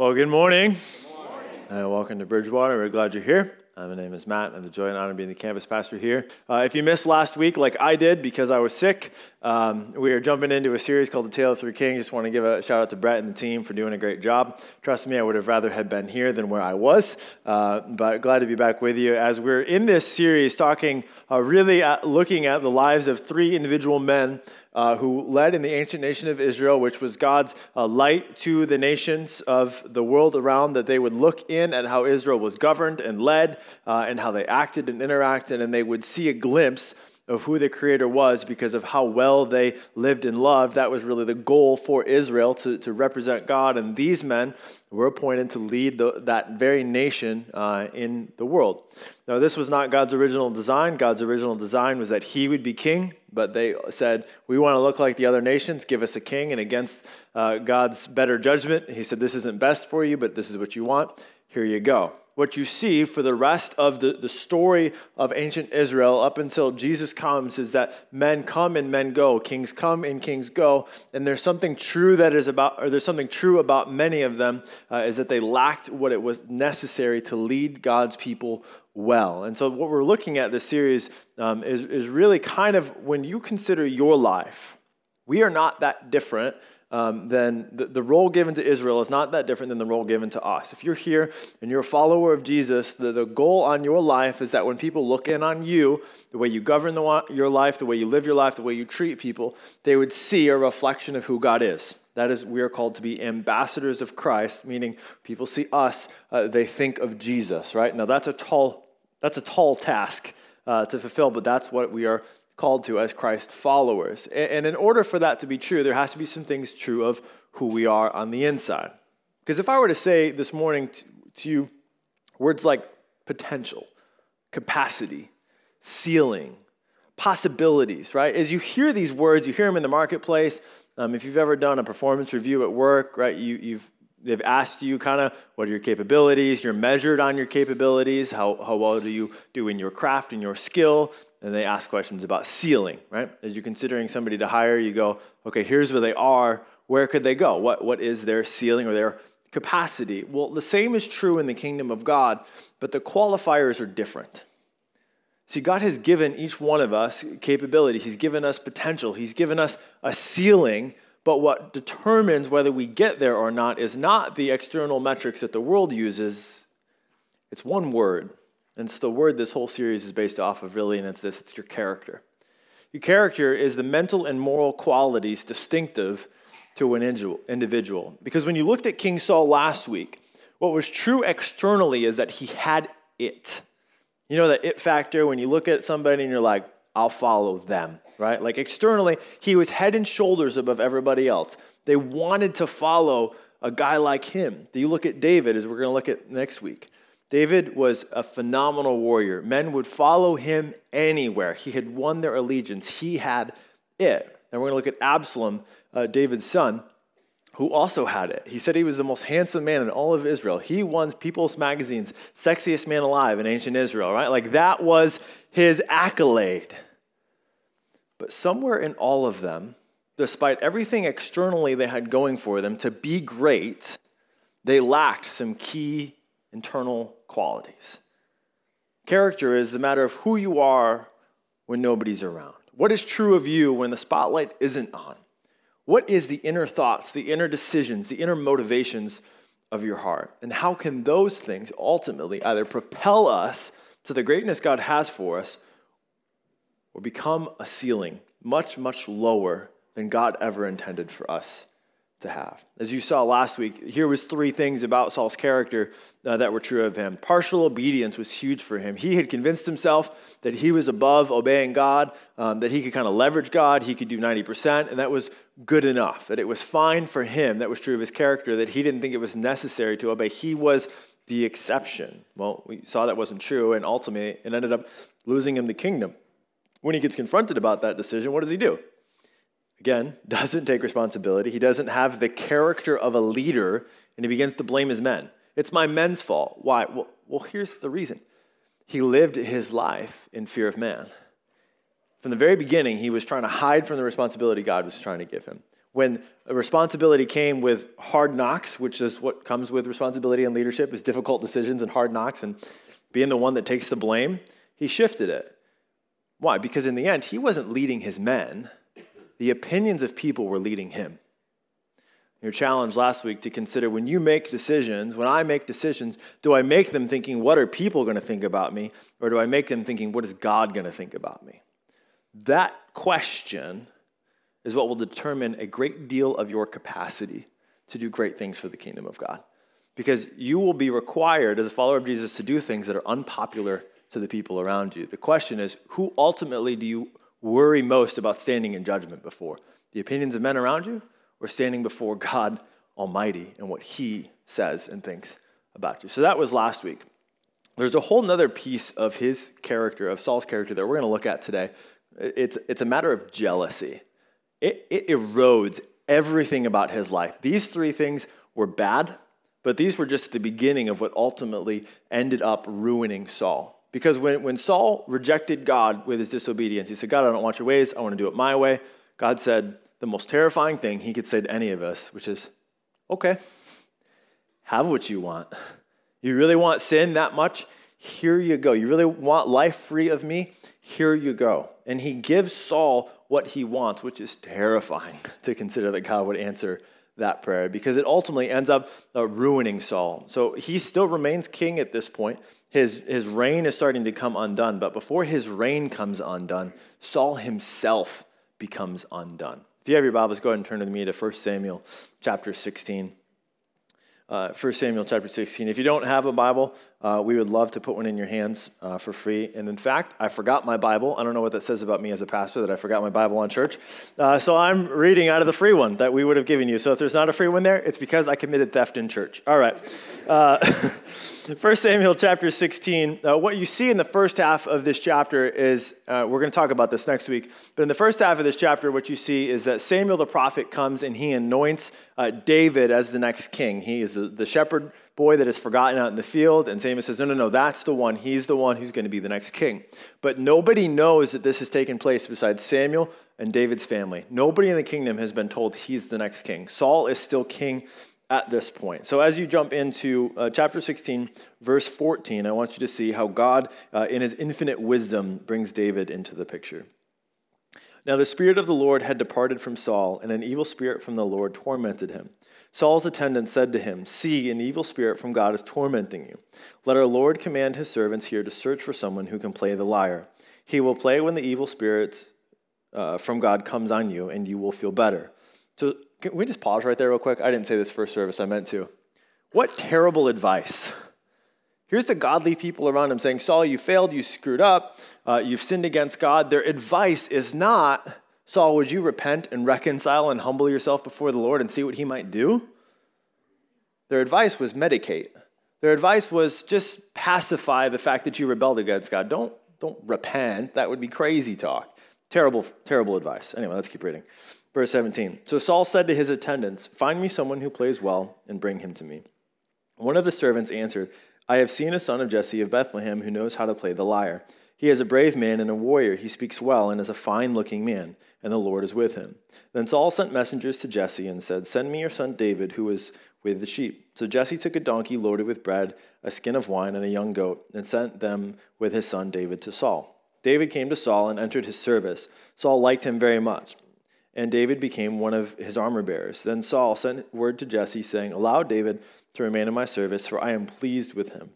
Well, good morning. Good morning. Uh, welcome to Bridgewater. We're glad you're here. Uh, my name is Matt. I'm the joy and honor of being the campus pastor here. Uh, if you missed last week, like I did because I was sick, um, we are jumping into a series called The Tale of Three Kings. Just want to give a shout out to Brett and the team for doing a great job. Trust me, I would have rather had been here than where I was, uh, but glad to be back with you as we're in this series talking, uh, really at, looking at the lives of three individual men uh, who led in the ancient nation of Israel, which was God's uh, light to the nations of the world around, that they would look in at how Israel was governed and led uh, and how they acted and interacted, and they would see a glimpse of who the Creator was because of how well they lived in love. That was really the goal for Israel to, to represent God. And these men were appointed to lead the, that very nation uh, in the world. Now, this was not God's original design. God's original design was that He would be king, but they said, We want to look like the other nations, give us a king. And against uh, God's better judgment, He said, This isn't best for you, but this is what you want. Here you go what you see for the rest of the, the story of ancient Israel up until Jesus comes is that men come and men go, kings come and kings go. And there's something true that is about, or there's something true about many of them, uh, is that they lacked what it was necessary to lead God's people well. And so, what we're looking at this series um, is, is really kind of when you consider your life, we are not that different um, then the, the role given to Israel is not that different than the role given to us. If you're here and you're a follower of Jesus, the, the goal on your life is that when people look in on you, the way you govern the, your life, the way you live your life, the way you treat people, they would see a reflection of who God is. That is, we are called to be ambassadors of Christ, meaning people see us, uh, they think of Jesus, right? Now, that's a tall, that's a tall task uh, to fulfill, but that's what we are called to as Christ followers. And in order for that to be true, there has to be some things true of who we are on the inside. Because if I were to say this morning to you words like potential, capacity, ceiling, possibilities, right? As you hear these words, you hear them in the marketplace. Um, if you've ever done a performance review at work, right, you, you've they've asked you kind of what are your capabilities you're measured on your capabilities how, how well do you do in your craft and your skill and they ask questions about ceiling, right? As you're considering somebody to hire, you go, okay, here's where they are. Where could they go? What, what is their ceiling or their capacity? Well, the same is true in the kingdom of God, but the qualifiers are different. See, God has given each one of us capability, He's given us potential, He's given us a ceiling. But what determines whether we get there or not is not the external metrics that the world uses, it's one word and it's the word this whole series is based off of, really, and it's this it's your character. Your character is the mental and moral qualities distinctive to an individual. Because when you looked at King Saul last week, what was true externally is that he had it. You know, that it factor when you look at somebody and you're like, I'll follow them, right? Like externally, he was head and shoulders above everybody else. They wanted to follow a guy like him. You look at David, as we're going to look at next week. David was a phenomenal warrior. Men would follow him anywhere. He had won their allegiance, he had it. And we're going to look at Absalom, uh, David's son, who also had it. He said he was the most handsome man in all of Israel. He won People's Magazine's sexiest man alive in ancient Israel, right? Like that was his accolade. But somewhere in all of them, despite everything externally they had going for them to be great, they lacked some key internal qualities. Character is the matter of who you are when nobody's around. What is true of you when the spotlight isn't on? What is the inner thoughts, the inner decisions, the inner motivations of your heart? And how can those things ultimately either propel us to the greatness God has for us or become a ceiling much, much lower than God ever intended for us to have. As you saw last week, here was three things about Saul's character uh, that were true of him. Partial obedience was huge for him. He had convinced himself that he was above obeying God, um, that he could kind of leverage God, he could do 90%, and that was good enough, that it was fine for him. That was true of his character, that he didn't think it was necessary to obey. He was the exception. Well, we saw that wasn't true, and ultimately it ended up losing him the kingdom. When he gets confronted about that decision, what does he do? Again, doesn't take responsibility. He doesn't have the character of a leader, and he begins to blame his men. It's my men's fault. Why? Well, well, here's the reason. He lived his life in fear of man. From the very beginning, he was trying to hide from the responsibility God was trying to give him. when a responsibility came with hard knocks, which is what comes with responsibility and leadership, is difficult decisions and hard knocks, and being the one that takes the blame, he shifted it. Why? Because in the end, he wasn't leading his men. The opinions of people were leading him. Your challenge last week to consider when you make decisions, when I make decisions, do I make them thinking, what are people going to think about me? Or do I make them thinking, what is God going to think about me? That question is what will determine a great deal of your capacity to do great things for the kingdom of God. Because you will be required as a follower of Jesus to do things that are unpopular to the people around you. The question is, who ultimately do you worry most about standing in judgment before? The opinions of men around you? We're standing before God Almighty and what He says and thinks about you. So that was last week. There's a whole other piece of his character, of Saul's character, that we're going to look at today. It's, it's a matter of jealousy. It, it erodes everything about his life. These three things were bad, but these were just the beginning of what ultimately ended up ruining Saul. Because when, when Saul rejected God with his disobedience, he said, God, I don't want your ways. I want to do it my way. God said, the most terrifying thing he could say to any of us, which is, okay, have what you want. You really want sin that much? Here you go. You really want life free of me? Here you go. And he gives Saul what he wants, which is terrifying to consider that God would answer that prayer because it ultimately ends up uh, ruining Saul. So he still remains king at this point. His, his reign is starting to come undone. But before his reign comes undone, Saul himself becomes undone. If you have your Bibles, go ahead and turn with me to 1 Samuel chapter 16. Uh, 1 Samuel chapter 16. If you don't have a Bible, uh, we would love to put one in your hands uh, for free. And in fact, I forgot my Bible. I don't know what that says about me as a pastor that I forgot my Bible on church. Uh, so I'm reading out of the free one that we would have given you. So if there's not a free one there, it's because I committed theft in church. All right. Uh, 1 Samuel chapter 16. Uh, what you see in the first half of this chapter is, uh, we're going to talk about this next week, but in the first half of this chapter, what you see is that Samuel the prophet comes and he anoints David as the next king. He is the, the shepherd boy that is forgotten out in the field. And Samuel says, No, no, no, that's the one. He's the one who's going to be the next king. But nobody knows that this has taken place besides Samuel and David's family. Nobody in the kingdom has been told he's the next king. Saul is still king at this point. So, as you jump into uh, chapter 16, verse 14, I want you to see how God, uh, in his infinite wisdom, brings David into the picture. Now, the Spirit of the Lord had departed from Saul, and an evil spirit from the Lord tormented him. Saul's attendant said to him, See, an evil spirit from God is tormenting you. Let our Lord command his servants here to search for someone who can play the lyre. He will play when the evil spirit uh, from God comes on you, and you will feel better. So, can we just pause right there, real quick? I didn't say this first service, I meant to. What terrible advice. Here's the godly people around him saying, Saul, you failed, you screwed up, uh, you've sinned against God. Their advice is not, Saul, would you repent and reconcile and humble yourself before the Lord and see what he might do? Their advice was medicate. Their advice was just pacify the fact that you rebelled against God. Don't, don't repent. That would be crazy talk. Terrible, terrible advice. Anyway, let's keep reading. Verse 17. So Saul said to his attendants, Find me someone who plays well and bring him to me. One of the servants answered, I have seen a son of Jesse of Bethlehem who knows how to play the lyre. He is a brave man and a warrior. He speaks well and is a fine looking man, and the Lord is with him. Then Saul sent messengers to Jesse and said, Send me your son David, who is with the sheep. So Jesse took a donkey loaded with bread, a skin of wine, and a young goat, and sent them with his son David to Saul. David came to Saul and entered his service. Saul liked him very much, and David became one of his armor bearers. Then Saul sent word to Jesse, saying, Allow David to remain in my service, for I am pleased with him.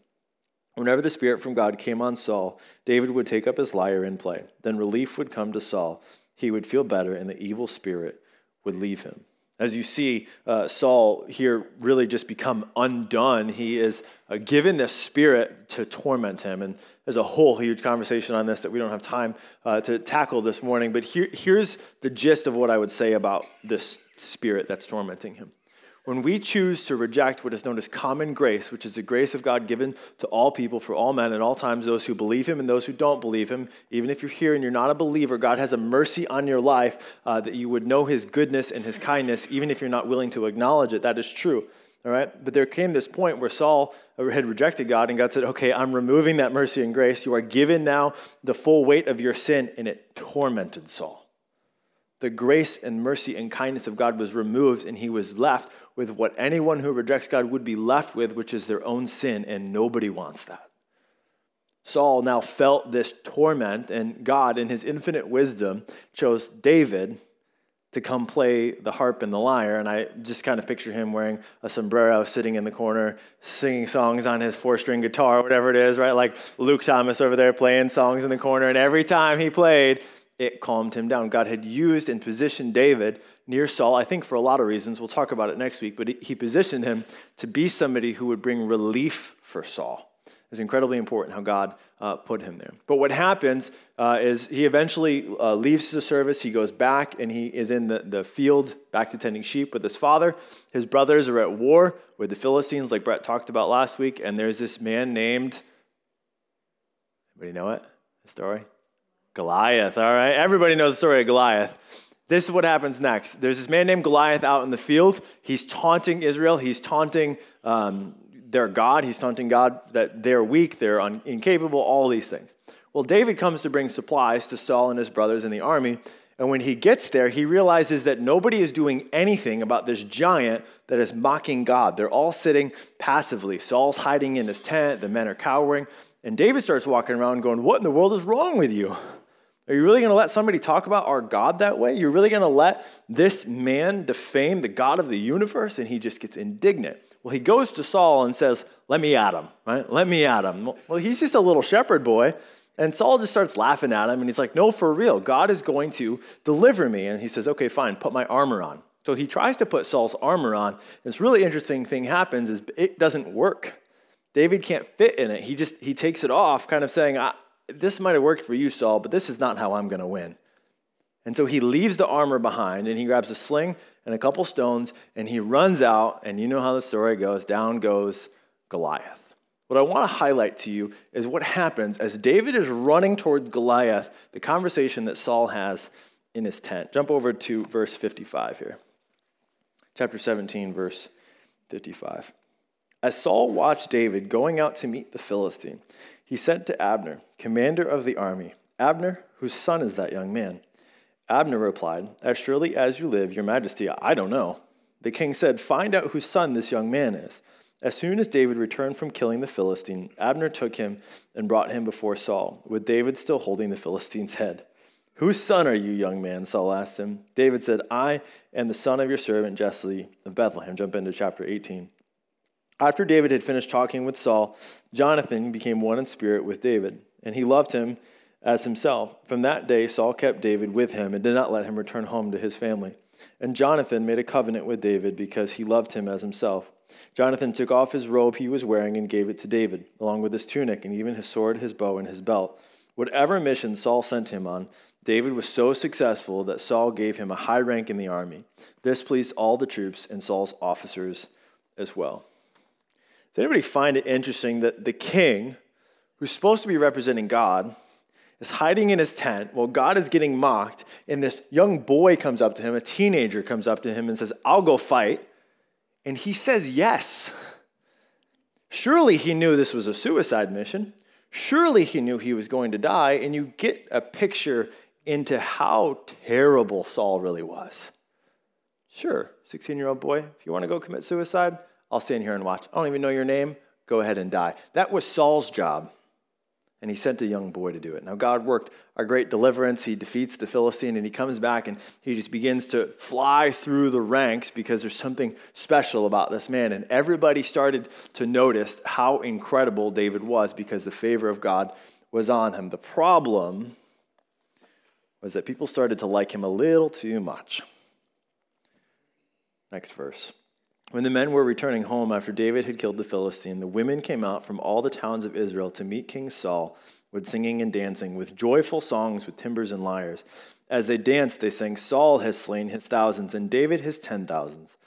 Whenever the Spirit from God came on Saul, David would take up his lyre and play. Then relief would come to Saul. He would feel better, and the evil spirit would leave him. As you see, uh, Saul here really just become undone. He is uh, given this spirit to torment him. And there's a whole huge conversation on this that we don't have time uh, to tackle this morning. But here, here's the gist of what I would say about this spirit that's tormenting him. When we choose to reject what is known as common grace, which is the grace of God given to all people for all men at all times, those who believe Him and those who don't believe Him, even if you're here and you're not a believer, God has a mercy on your life uh, that you would know His goodness and His kindness, even if you're not willing to acknowledge it. That is true. All right? But there came this point where Saul had rejected God, and God said, Okay, I'm removing that mercy and grace. You are given now the full weight of your sin, and it tormented Saul. the grace and mercy and kindness of God was removed, and he was left with what anyone who rejects God would be left with, which is their own sin, and nobody wants that. Saul now felt this torment, and God, in his infinite wisdom, chose David to come play the harp and the lyre. And I just kind of picture him wearing a sombrero, sitting in the corner, singing songs on his four string guitar, whatever it is, right? Like Luke Thomas over there playing songs in the corner. And every time he played, it calmed him down. God had used and positioned David near Saul, I think for a lot of reasons. We'll talk about it next week, but he positioned him to be somebody who would bring relief for Saul. It's incredibly important how God uh, put him there. But what happens uh, is he eventually uh, leaves the service. He goes back and he is in the, the field, back to tending sheep with his father. His brothers are at war with the Philistines, like Brett talked about last week. And there's this man named, anybody know it? The story? Goliath, all right? Everybody knows the story of Goliath. This is what happens next. There's this man named Goliath out in the field. He's taunting Israel. He's taunting um, their God. He's taunting God that they're weak, they're un- incapable, all these things. Well, David comes to bring supplies to Saul and his brothers in the army. And when he gets there, he realizes that nobody is doing anything about this giant that is mocking God. They're all sitting passively. Saul's hiding in his tent, the men are cowering. And David starts walking around going, What in the world is wrong with you? Are you really going to let somebody talk about our God that way? You're really going to let this man defame the God of the universe? And he just gets indignant. Well, he goes to Saul and says, Let me at him, right? Let me at him. Well, he's just a little shepherd boy. And Saul just starts laughing at him and he's like, No, for real. God is going to deliver me. And he says, Okay, fine, put my armor on. So he tries to put Saul's armor on. This really interesting thing happens is it doesn't work. David can't fit in it. He just he takes it off, kind of saying, This might have worked for you, Saul, but this is not how I'm going to win. And so he leaves the armor behind and he grabs a sling and a couple stones and he runs out. And you know how the story goes down goes Goliath. What I want to highlight to you is what happens as David is running towards Goliath, the conversation that Saul has in his tent. Jump over to verse 55 here. Chapter 17, verse 55. As Saul watched David going out to meet the Philistine, he sent to Abner, commander of the army, Abner, whose son is that young man? Abner replied, As surely as you live, your majesty, I don't know. The king said, Find out whose son this young man is. As soon as David returned from killing the Philistine, Abner took him and brought him before Saul, with David still holding the Philistine's head. Whose son are you, young man? Saul asked him. David said, I am the son of your servant Jesse of Bethlehem. Jump into chapter 18. After David had finished talking with Saul, Jonathan became one in spirit with David, and he loved him as himself. From that day, Saul kept David with him and did not let him return home to his family. And Jonathan made a covenant with David because he loved him as himself. Jonathan took off his robe he was wearing and gave it to David, along with his tunic and even his sword, his bow, and his belt. Whatever mission Saul sent him on, David was so successful that Saul gave him a high rank in the army. This pleased all the troops and Saul's officers as well. Does anybody find it interesting that the king, who's supposed to be representing God, is hiding in his tent while God is getting mocked, and this young boy comes up to him, a teenager comes up to him and says, I'll go fight. And he says yes. Surely he knew this was a suicide mission. Surely he knew he was going to die. And you get a picture into how terrible Saul really was. Sure, 16 year old boy, if you want to go commit suicide, I'll stand here and watch. I don't even know your name. Go ahead and die. That was Saul's job and he sent a young boy to do it. Now, God worked a great deliverance. He defeats the Philistine, and he comes back and he just begins to fly through the ranks because there's something special about this man. And everybody started to notice how incredible David was because the favor of God was on him. The problem was that people started to like him a little too much. Next verse. When the men were returning home after David had killed the Philistine, the women came out from all the towns of Israel to meet King Saul with singing and dancing, with joyful songs, with timbrels and lyres. As they danced, they sang, Saul has slain his thousands, and David his ten thousands.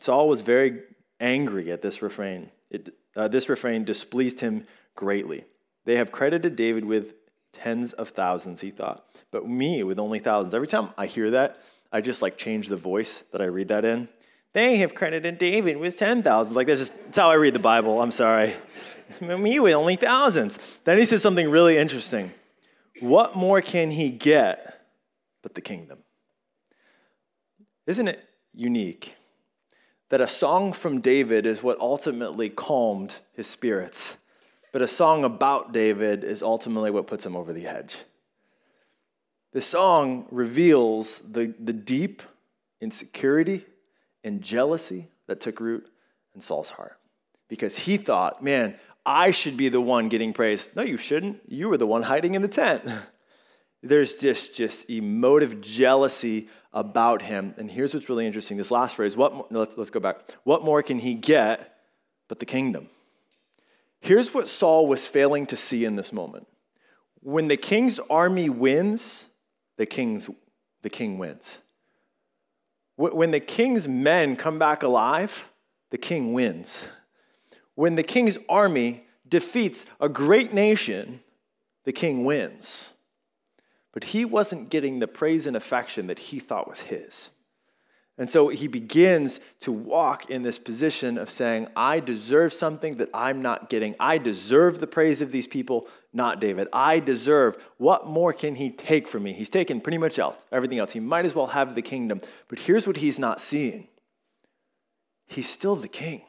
Saul was very angry at this refrain. It, uh, this refrain displeased him greatly. They have credited David with tens of thousands, he thought, but me with only thousands. Every time I hear that, I just like change the voice that I read that in. They have credited David with ten thousands. Like that's just that's how I read the Bible. I'm sorry. Me with only thousands. Then he says something really interesting. What more can he get but the kingdom? Isn't it unique that a song from David is what ultimately calmed his spirits, but a song about David is ultimately what puts him over the edge? The song reveals the, the deep insecurity and jealousy that took root in Saul's heart because he thought, man, I should be the one getting praised. No, you shouldn't. You were the one hiding in the tent. There's just, just emotive jealousy about him. And here's what's really interesting this last phrase, what let's, let's go back. What more can he get but the kingdom? Here's what Saul was failing to see in this moment. When the king's army wins, the, king's, the king wins. When the king's men come back alive, the king wins. When the king's army defeats a great nation, the king wins. But he wasn't getting the praise and affection that he thought was his. And so he begins to walk in this position of saying, I deserve something that I'm not getting. I deserve the praise of these people, not David. I deserve. What more can he take from me? He's taken pretty much else, everything else. He might as well have the kingdom. But here's what he's not seeing he's still the king.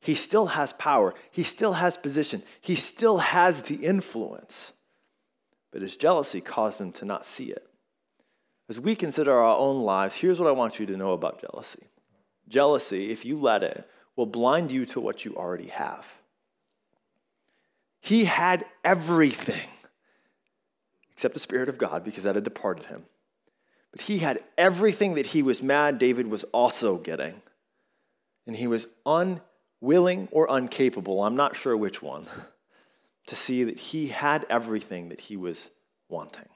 He still has power. He still has position. He still has the influence. But his jealousy caused him to not see it. As we consider our own lives, here's what I want you to know about jealousy jealousy, if you let it, will blind you to what you already have. He had everything except the Spirit of God because that had departed him. But he had everything that he was mad David was also getting. And he was unwilling or incapable, I'm not sure which one, to see that he had everything that he was wanting.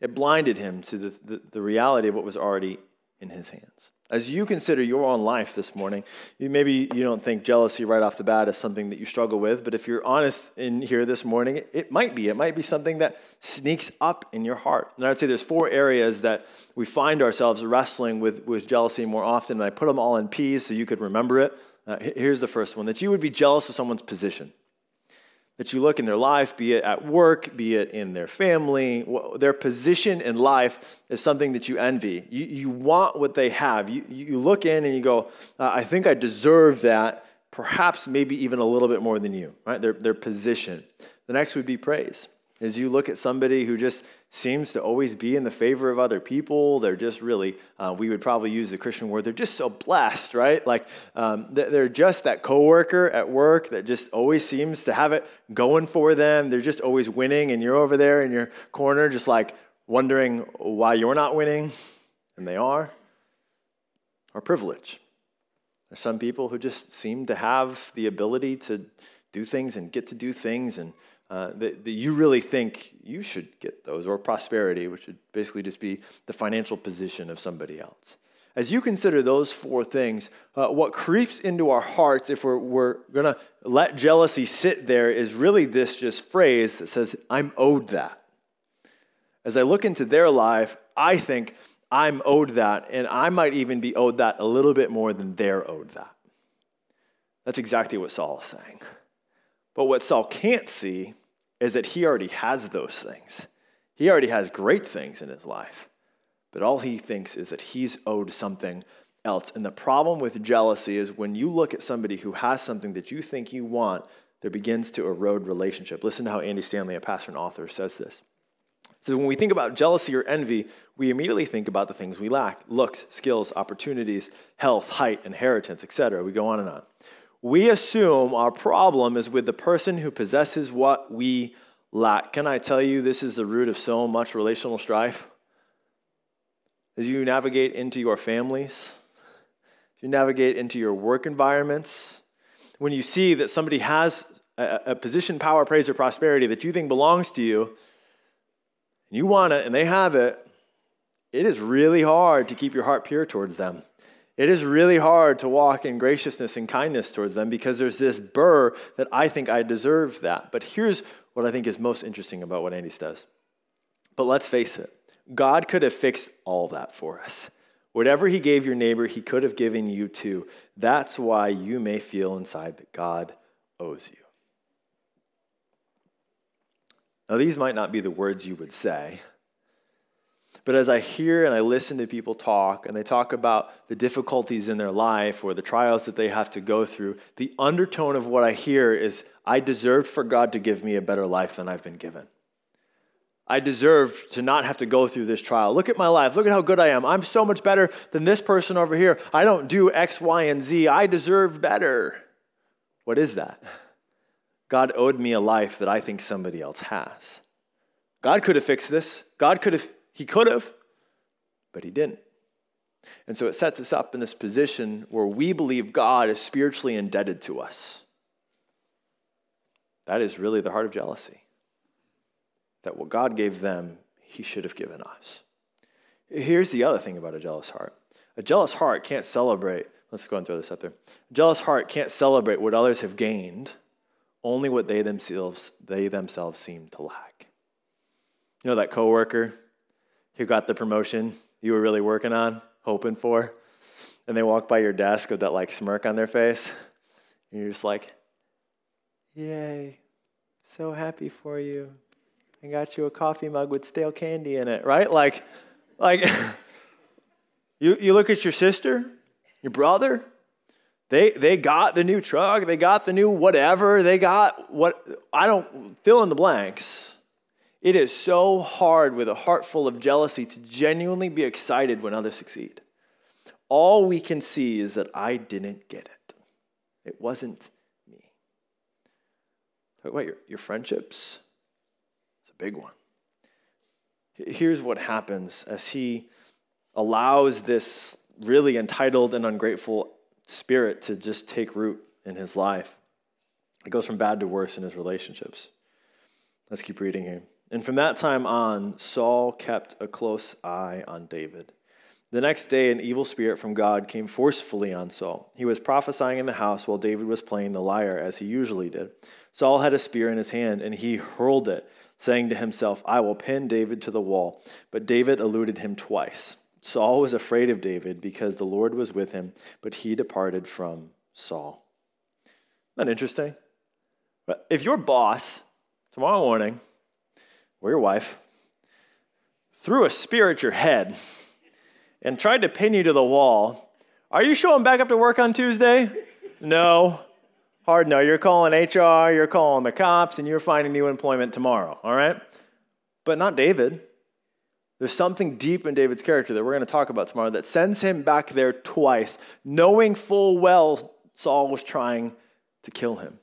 It blinded him to the, the, the, reality of what was already in his hands. As you consider your own life this morning, you, maybe you don't think jealousy right off the bat is something that you struggle with, but if you're honest in here this morning, it, it might be. It might be something that sneaks up in your heart. And I'd say there's four areas that we find ourselves wrestling with, with jealousy more often, and I put them all in P's so you could remember it. Uh, here's the first one that you would be jealous of someone's position that you look in their life, be it at work, be it in their family, their position in life is something that you envy. You, you want what they have. You, you look in and you go, uh, I think I deserve that, perhaps maybe even a little bit more than you, right? Their, their position. The next would be praise. As you look at somebody who just seems to always be in the favor of other people. They're just really, uh, we would probably use the Christian word, they're just so blessed, right? Like um, they're just that coworker at work that just always seems to have it going for them. They're just always winning, and you're over there in your corner just like wondering why you're not winning, and they are. Or privilege. There's some people who just seem to have the ability to do things and get to do things and uh, that, that you really think you should get those, or prosperity, which would basically just be the financial position of somebody else. As you consider those four things, uh, what creeps into our hearts if we're, we're going to let jealousy sit there is really this just phrase that says, I'm owed that. As I look into their life, I think I'm owed that, and I might even be owed that a little bit more than they're owed that. That's exactly what Saul is saying. But what Saul can't see is that he already has those things. He already has great things in his life. But all he thinks is that he's owed something else. And the problem with jealousy is when you look at somebody who has something that you think you want, there begins to erode relationship. Listen to how Andy Stanley, a pastor and author, says this. He says, when we think about jealousy or envy, we immediately think about the things we lack looks, skills, opportunities, health, height, inheritance, etc. We go on and on we assume our problem is with the person who possesses what we lack. Can I tell you, this is the root of so much relational strife? As you navigate into your families, you navigate into your work environments, when you see that somebody has a, a position, power, praise, or prosperity that you think belongs to you, and you want it and they have it, it is really hard to keep your heart pure towards them. It is really hard to walk in graciousness and kindness towards them because there's this burr that I think I deserve that. But here's what I think is most interesting about what Andy says. But let's face it, God could have fixed all that for us. Whatever he gave your neighbor, he could have given you too. That's why you may feel inside that God owes you. Now, these might not be the words you would say, But as I hear and I listen to people talk, and they talk about the difficulties in their life or the trials that they have to go through, the undertone of what I hear is I deserved for God to give me a better life than I've been given. I deserve to not have to go through this trial. Look at my life. Look at how good I am. I'm so much better than this person over here. I don't do X, Y, and Z. I deserve better. What is that? God owed me a life that I think somebody else has. God could have fixed this. God could have, He could have, but He didn't. And so it sets us up in this position where we believe God is spiritually indebted to us. That is really the heart of jealousy that what God gave them, He should have given us. Here's the other thing about a jealous heart a jealous heart can't celebrate, let's go and throw this up there. A jealous heart can't celebrate what others have gained, only what they themselves, they themselves seem to lack. You know that coworker who got the promotion you were really working on, hoping for, and they walk by your desk with that like smirk on their face, and you're just like, Yay, so happy for you. I got you a coffee mug with stale candy in it, right? Like, like you, you look at your sister, your brother, they, they got the new truck, they got the new whatever, they got what, I don't fill in the blanks. It is so hard with a heart full of jealousy to genuinely be excited when others succeed. All we can see is that I didn't get it. It wasn't me. Talk about your, your friendships It's a big one. Here's what happens as he allows this really entitled and ungrateful spirit to just take root in his life. It goes from bad to worse in his relationships. Let's keep reading here. And from that time on, Saul kept a close eye on David. The next day, an evil spirit from God came forcefully on Saul. He was prophesying in the house while David was playing the lyre, as he usually did. Saul had a spear in his hand, and he hurled it saying to himself, I will pin David to the wall. But David eluded him twice. Saul was afraid of David because the Lord was with him, but he departed from Saul. Isn't that interesting? If your boss tomorrow morning, or your wife, threw a spear at your head and tried to pin you to the wall, are you showing back up to work on Tuesday? No. Hard no. You're calling HR, you're calling the cops, and you're finding new employment tomorrow, all right? But not David. There's something deep in David's character that we're going to talk about tomorrow that sends him back there twice, knowing full well Saul was trying to kill him.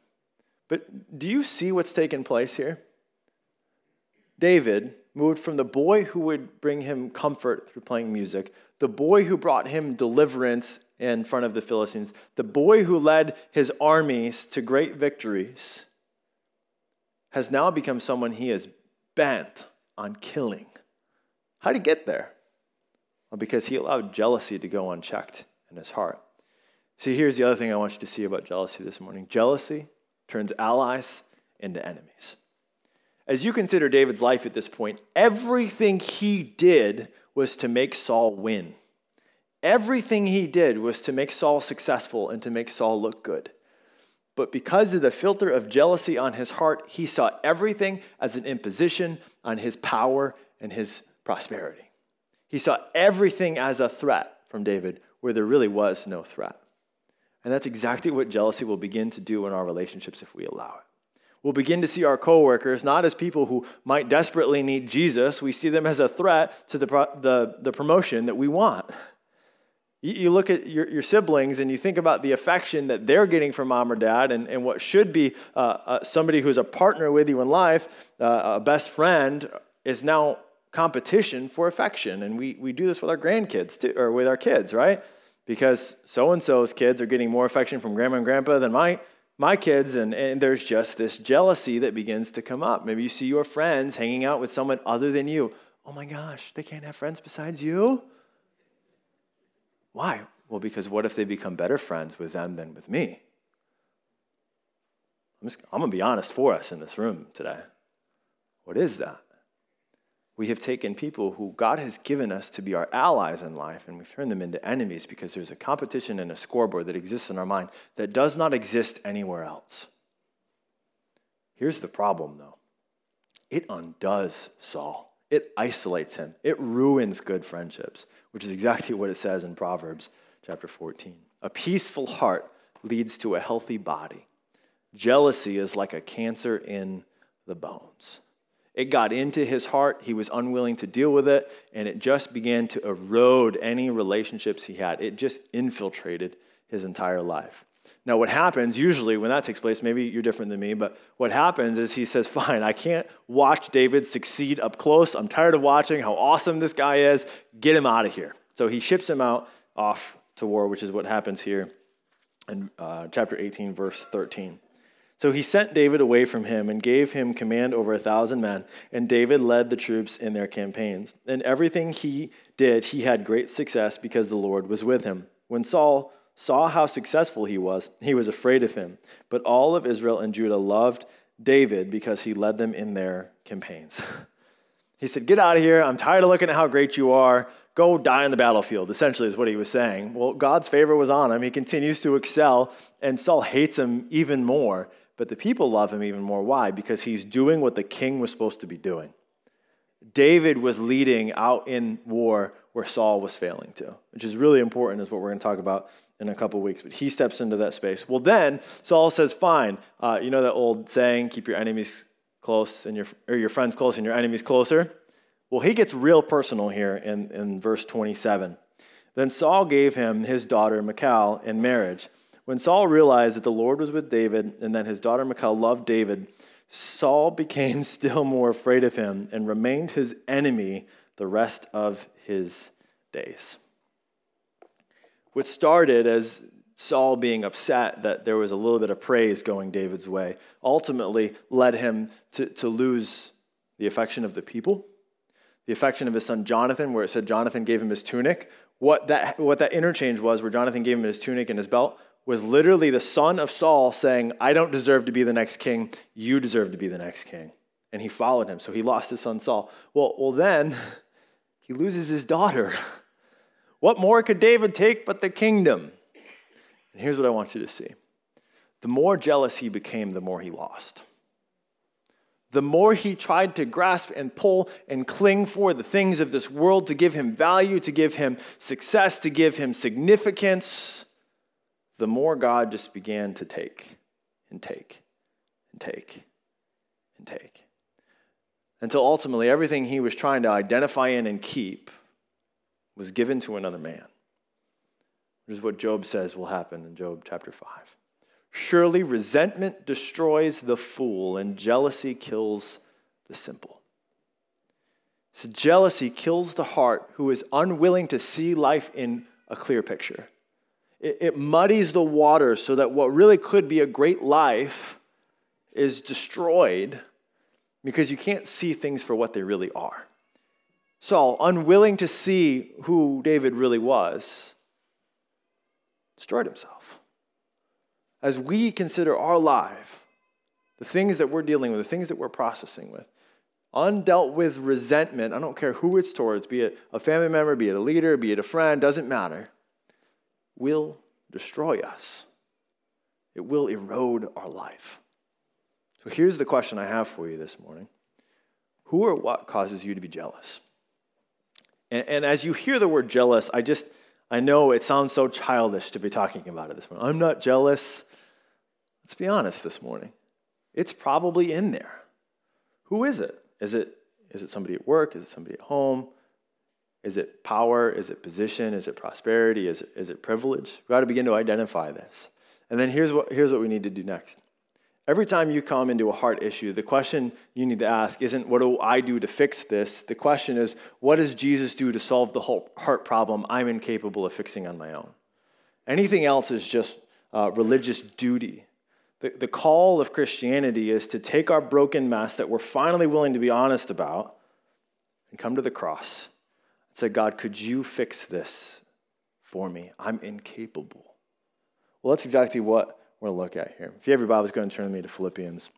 But do you see what's taking place here? David moved from the boy who would bring him comfort through playing music, the boy who brought him deliverance in front of the Philistines, the boy who led his armies to great victories, has now become someone he is bent on killing. How did he get there? Well, because he allowed jealousy to go unchecked in his heart. See, here's the other thing I want you to see about jealousy this morning jealousy turns allies into enemies. As you consider David's life at this point, everything he did was to make Saul win. Everything he did was to make Saul successful and to make Saul look good. But because of the filter of jealousy on his heart, he saw everything as an imposition on his power and his prosperity. He saw everything as a threat from David where there really was no threat. And that's exactly what jealousy will begin to do in our relationships if we allow it. We'll begin to see our coworkers not as people who might desperately need Jesus. We see them as a threat to the, the, the promotion that we want. You, look at your, your, siblings and you think about the affection that they're getting from mom or dad, and, and what should be uh, uh, somebody who's a partner with you in life, uh, a best friend, is now competition for affection. And we, we do this with our grandkids too, or with our kids, right? Because so and so's kids are getting more affection from grandma and grandpa than my, my kids, and, and there's just this jealousy that begins to come up. Maybe you see your friends hanging out with someone other than you. Oh my gosh, they can't have friends besides you? Why? Well, because what if they become better friends with them than with me? I'm, I'm going to be honest for us in this room today. What is that? We have taken people who God has given us to be our allies in life and we've turned them into enemies because there's a competition and a scoreboard that exists in our mind that does not exist anywhere else. Here's the problem, though it undoes Saul it isolates him, it ruins good friendships, which is exactly what it says in Proverbs chapter 14. A peaceful heart leads to a healthy body. Jealousy is like a cancer in the bones. It got into his heart. He was unwilling to deal with it, and it just began to erode any relationships he had. It just infiltrated his entire life. Now, what happens usually when that takes place, maybe you're different than me, but what happens is he says, Fine, I can't watch David succeed up close. I'm tired of watching how awesome this guy is. Get him out of here. So he ships him out off to war, which is what happens here in uh, chapter 18, verse 13. So he sent David away from him and gave him command over a thousand men, and David led the troops in their campaigns. And everything he did, he had great success because the Lord was with him. When Saul saw how successful he was, he was afraid of him. But all of Israel and Judah loved David because he led them in their campaigns. he said, Get out of here. I'm tired of looking at how great you are. Go die on the battlefield, essentially, is what he was saying. Well, God's favor was on him. He continues to excel, and Saul hates him even more but the people love him even more. Why? Because he's doing what the king was supposed to be doing. David was leading out in war where Saul was failing to, which is really important, is what we're going to talk about in a couple weeks. But he steps into that space. Well, then Saul says, "Fine, uh, you know that old saying, keep your enemies close and your or your friends close and your enemies closer." Well, he gets real personal here in, in verse 27. Then Saul gave him his daughter Michal in marriage. When Saul realized that the Lord was with David and that his daughter Michal loved David, Saul became still more afraid of him and remained his enemy the rest of his days. What started as Saul being upset that there was a little bit of praise going David's way ultimately led him to, to lose the affection of the people, the affection of his son Jonathan, where it said Jonathan gave him his tunic. What that, what that interchange was, where Jonathan gave him his tunic and his belt, was literally the son of Saul saying, I don't deserve to be the next king. You deserve to be the next king. And he followed him. So he lost his son Saul. Well, well then he loses his daughter. What more could David take but the kingdom? And here's what I want you to see the more jealous he became, the more he lost. The more he tried to grasp and pull and cling for the things of this world to give him value, to give him success, to give him significance, the more God just began to take and take and take and take. Until ultimately, everything he was trying to identify in and keep was given to another man. Which is what Job says will happen in Job chapter 5. Surely resentment destroys the fool, and jealousy kills the simple. So, jealousy kills the heart who is unwilling to see life in a clear picture it, it muddies the water so that what really could be a great life is destroyed because you can't see things for what they really are. Saul, unwilling to see who David really was, destroyed himself. As we consider our life, the things that we're dealing with, the things that we're processing with, undealt with resentment, I don't care who it's towards, be it a family member, be it a leader, be it a friend, doesn't matter will destroy us, it will erode our life. So here's the question I have for you this morning Who or what causes you to be jealous? And, and as you hear the word jealous, I just, I know it sounds so childish to be talking about it this morning. I'm not jealous. Let's be honest this morning. It's probably in there. Who is it? Is it, is it somebody at work? Is it somebody at home? Is it power? Is it position? Is it prosperity? Is it, is it privilege? We've got to begin to identify this. And then here's what, here's what we need to do next. Every time you come into a heart issue, the question you need to ask isn't, What do I do to fix this? The question is, What does Jesus do to solve the whole heart problem I'm incapable of fixing on my own? Anything else is just uh, religious duty. The, the call of Christianity is to take our broken mess that we're finally willing to be honest about and come to the cross said, God, could you fix this for me? I'm incapable. Well, that's exactly what we're going to look at here. If you have your Bibles, go and turn with me to Philippians.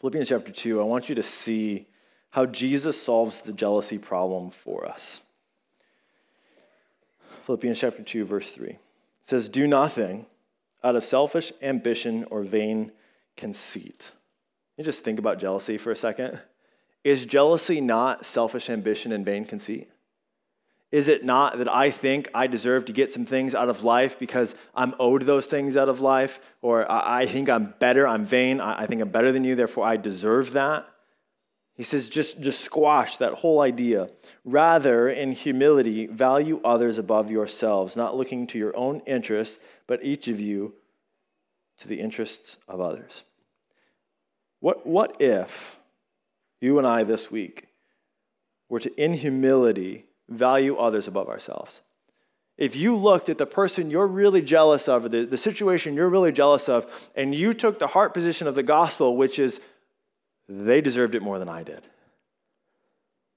Philippians chapter 2, I want you to see how Jesus solves the jealousy problem for us. Philippians chapter 2, verse 3. It says, Do nothing out of selfish ambition or vain conceit. You just think about jealousy for a second. is jealousy not selfish ambition and vain conceit? Is it not that I think I deserve to get some things out of life because I'm owed those things out of life? Or I think I'm better, I'm vain, I think I'm better than you, therefore I deserve that? He says, just, just squash that whole idea. Rather, in humility, value others above yourselves, not looking to your own interests, but each of you to the interests of others. What, what if you and I this week were to, in humility, value others above ourselves? If you looked at the person you're really jealous of, the, the situation you're really jealous of, and you took the heart position of the gospel, which is, they deserved it more than I did.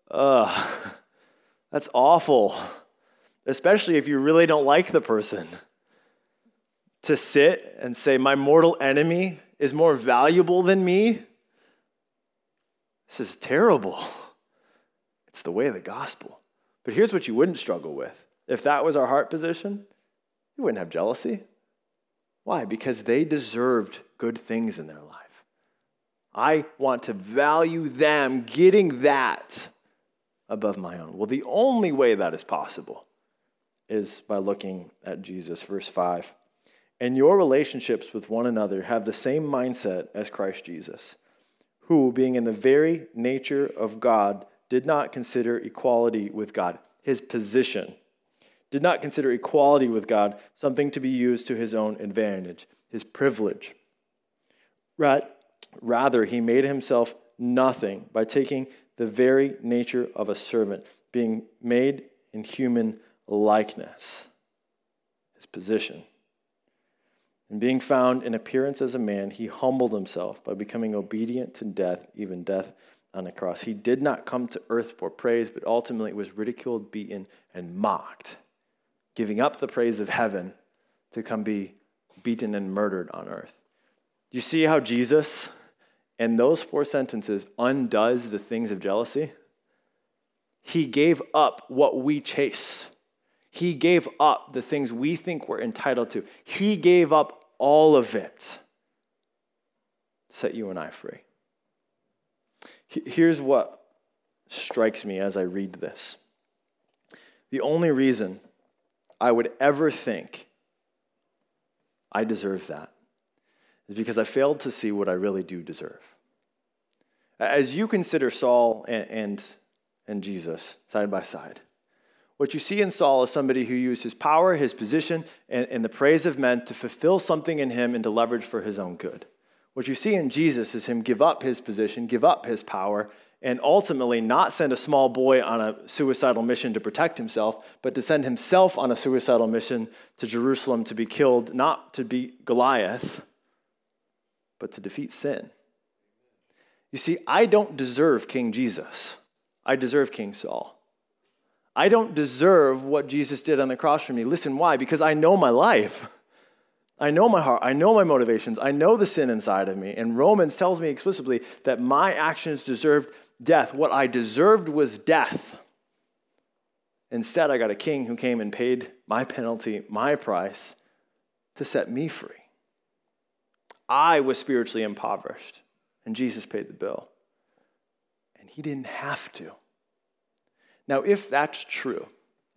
Ugh, that's awful, especially if you really don't like the person. To sit and say, my mortal enemy is more valuable than me, this is terrible. It's the way of the gospel. But here's what you wouldn't struggle with. If that was our heart position, you wouldn't have jealousy. Why? Because they deserved good things in their life. I want to value them getting that above my own. Well, the only way that is possible is by looking at Jesus. Verse 5. And your relationships with one another have the same mindset as Christ Jesus, who, being in the very nature of God, did not consider equality with God, his position, did not consider equality with God something to be used to his own advantage, his privilege. Rather, he made himself nothing by taking the very nature of a servant, being made in human likeness, his position. And being found in appearance as a man, he humbled himself by becoming obedient to death, even death on a cross. He did not come to earth for praise, but ultimately was ridiculed, beaten, and mocked, giving up the praise of heaven to come be beaten and murdered on earth. You see how Jesus and those four sentences undoes the things of jealousy. He gave up what we chase. He gave up the things we think we're entitled to. He gave up all of it to set you and I free. Here's what strikes me as I read this the only reason I would ever think I deserve that is because I failed to see what I really do deserve. As you consider Saul and, and, and Jesus side by side, what you see in Saul is somebody who used his power, his position, and, and, the praise of men to fulfill something in him and to leverage for his own good. What you see in Jesus is him give up his position, give up his power, and ultimately not send a small boy on a suicidal mission to protect himself, but to send himself on a suicidal mission to Jerusalem to be killed, not to beat Goliath, but to defeat sin. You see, I don't deserve King Jesus. I deserve King Saul. I don't deserve what Jesus did on the cross for me. Listen, why? Because I know my life. I know my heart. I know my motivations. I know the sin inside of me. And Romans tells me explicitly that my actions deserved death. What I deserved was death. Instead, I got a king who came and paid my penalty, my price, to set me free. I was spiritually impoverished, and Jesus paid the bill. And he didn't have to. Now, if that's true,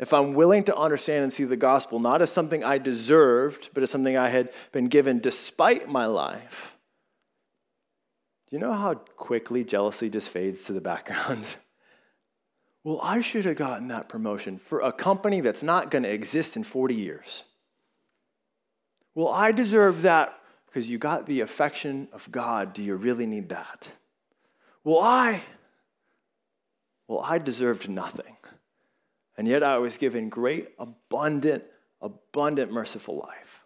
if I'm willing to understand and see the gospel not as something I deserved, but as something I had been given despite my life, do you know how quickly jealousy just fades to the background? well, I should have gotten that promotion for a company that's not going to exist in 40 years. Well, I deserve that because you got the affection of God. Do you really need that? Well, I, well, I deserved nothing. And yet I was given great, abundant, abundant, merciful life.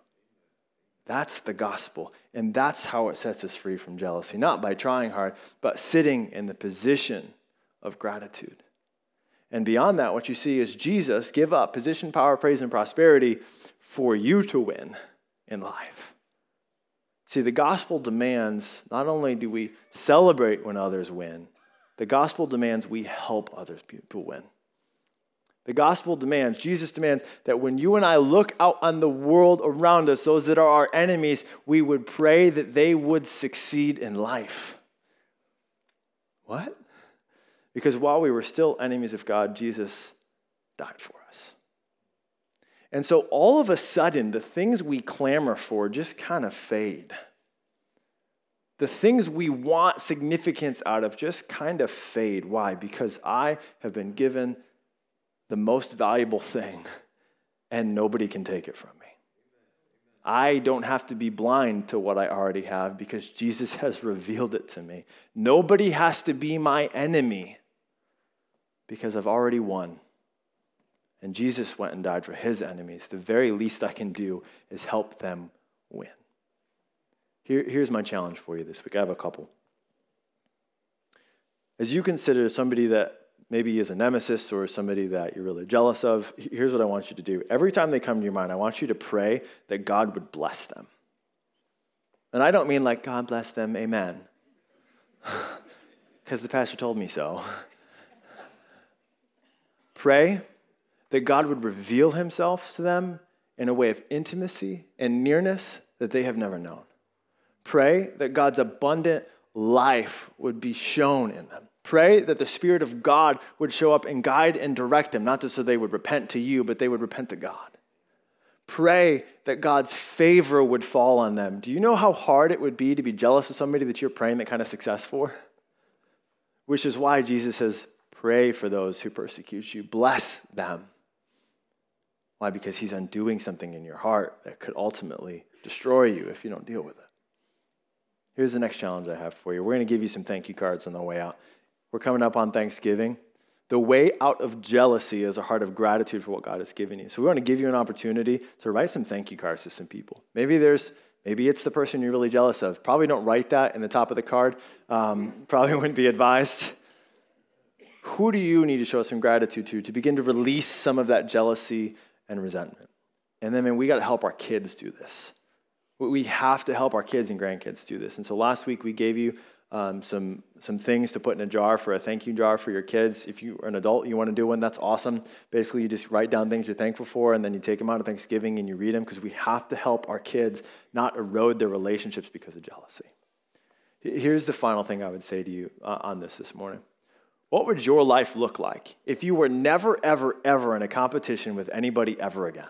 That's the gospel. And that's how it sets us free from jealousy. Not by trying hard, but sitting in the position of gratitude. And beyond that, what you see is Jesus give up position, power, praise, and prosperity for you to win in life. See, the gospel demands not only do we celebrate when others win, the gospel demands we help others people win. The gospel demands, Jesus demands that when you and I look out on the world around us, those that are our enemies, we would pray that they would succeed in life. What? Because while we were still enemies of God, Jesus died for us. And so all of a sudden, the things we clamor for just kind of fade. The things we want significance out of just kind of fade. Why? Because I have been given the most valuable thing, and nobody can take it from me. I don't have to be blind to what I already have because Jesus has revealed it to me. Nobody has to be my enemy because I've already won. And Jesus went and died for his enemies. The very least I can do is help them win. Here, here's my challenge for you this week. I have a couple. As you consider somebody that maybe is a nemesis or somebody that you're really jealous of, here's what I want you to do. Every time they come to your mind, I want you to pray that God would bless them. And I don't mean like, God bless them, amen. Because the pastor told me so. Pray that God would reveal himself to them in a way of intimacy and nearness that they have never known. Pray that God's abundant life would be shown in them. Pray that the Spirit of God would show up and guide and direct them, not just so they would repent to you, but they would repent to God. Pray that God's favor would fall on them. Do you know how hard it would be to be jealous of somebody that you're praying that kind of success for? Which is why Jesus says, Pray for those who persecute you, bless them. Why? Because he's undoing something in your heart that could ultimately destroy you if you don't deal with it. Here's the next challenge I have for you. We're going to give you some thank you cards on the way out. We're coming up on Thanksgiving. The way out of jealousy is a heart of gratitude for what God has given you. So we want to give you an opportunity to write some thank you cards to some people. Maybe there's maybe it's the person you're really jealous of. Probably don't write that in the top of the card. Um, probably wouldn't be advised. Who do you need to show some gratitude to to begin to release some of that jealousy and resentment. And then, man, we got to help our kids do this. We have to help our kids and grandkids do this. And so last week we gave you um, some, some things to put in a jar for a thank you jar for your kids. If you are an adult, you want to do one, that's awesome. Basically, you just write down things you're thankful for, and then you take them out of Thanksgiving and you read them because we have to help our kids not erode their relationships because of jealousy. Here's the final thing I would say to you uh, on this this morning. What would your life look like if you were never, ever, ever in a competition with anybody ever again?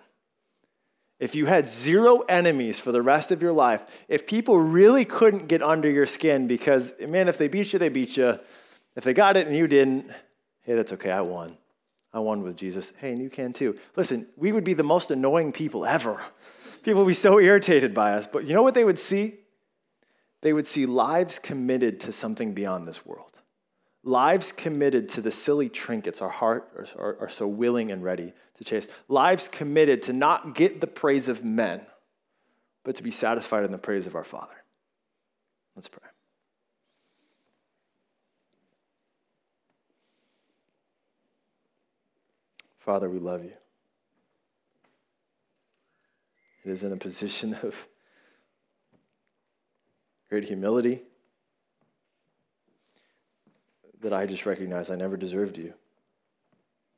If you had zero enemies for the rest of your life, if people really couldn't get under your skin because, man, if they beat you, they beat you. If they got it and you didn't, hey, that's okay, I won. I won with Jesus. Hey, and you can too. Listen, we would be the most annoying people ever. People would be so irritated by us. But you know what they would see? They would see lives committed to something beyond this world. Lives committed to the silly trinkets our heart are, are, are, so willing and ready to chase. Lives committed to not get the praise of men, but to be satisfied in the praise of our Father. Let's pray. Father, we love you. It is in a position of great humility that I just recognize I never deserved you.